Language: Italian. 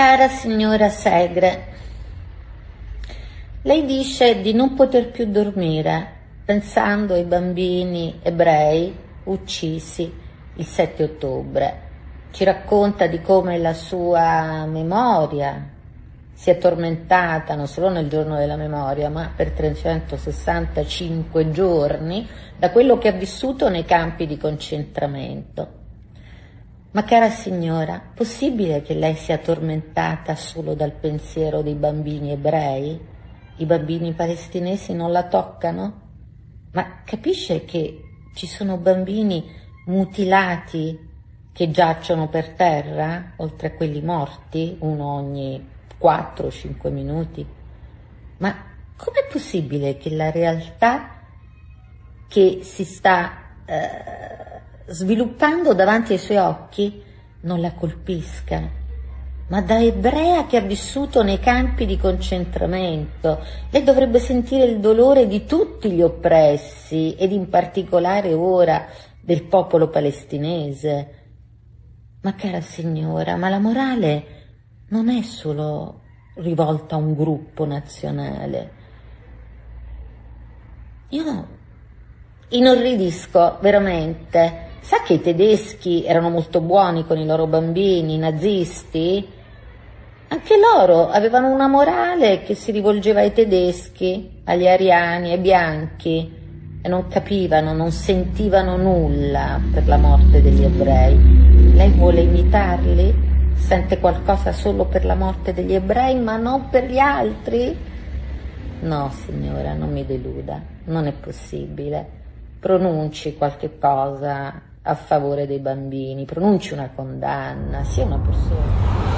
Cara signora Segre, lei dice di non poter più dormire pensando ai bambini ebrei uccisi il 7 ottobre. Ci racconta di come la sua memoria si è tormentata non solo nel giorno della memoria, ma per 365 giorni da quello che ha vissuto nei campi di concentramento. Ma cara signora, possibile che lei sia tormentata solo dal pensiero dei bambini ebrei? I bambini palestinesi non la toccano? Ma capisce che ci sono bambini mutilati che giacciono per terra, oltre a quelli morti, uno ogni 4-5 minuti? Ma com'è possibile che la realtà che si sta eh, sviluppando davanti ai suoi occhi non la colpisca? ma da ebrea che ha vissuto nei campi di concentramento. Lei dovrebbe sentire il dolore di tutti gli oppressi ed in particolare ora del popolo palestinese. Ma cara signora, ma la morale non è solo rivolta a un gruppo nazionale. Io inorridisco veramente. Sa che i tedeschi erano molto buoni con i loro bambini, i nazisti? Anche loro avevano una morale che si rivolgeva ai tedeschi, agli ariani, ai bianchi e non capivano, non sentivano nulla per la morte degli ebrei. Lei vuole imitarli? Sente qualcosa solo per la morte degli ebrei ma non per gli altri? No, signora, non mi deluda, non è possibile. Pronunci qualche cosa a favore dei bambini, pronunci una condanna, sia una persona.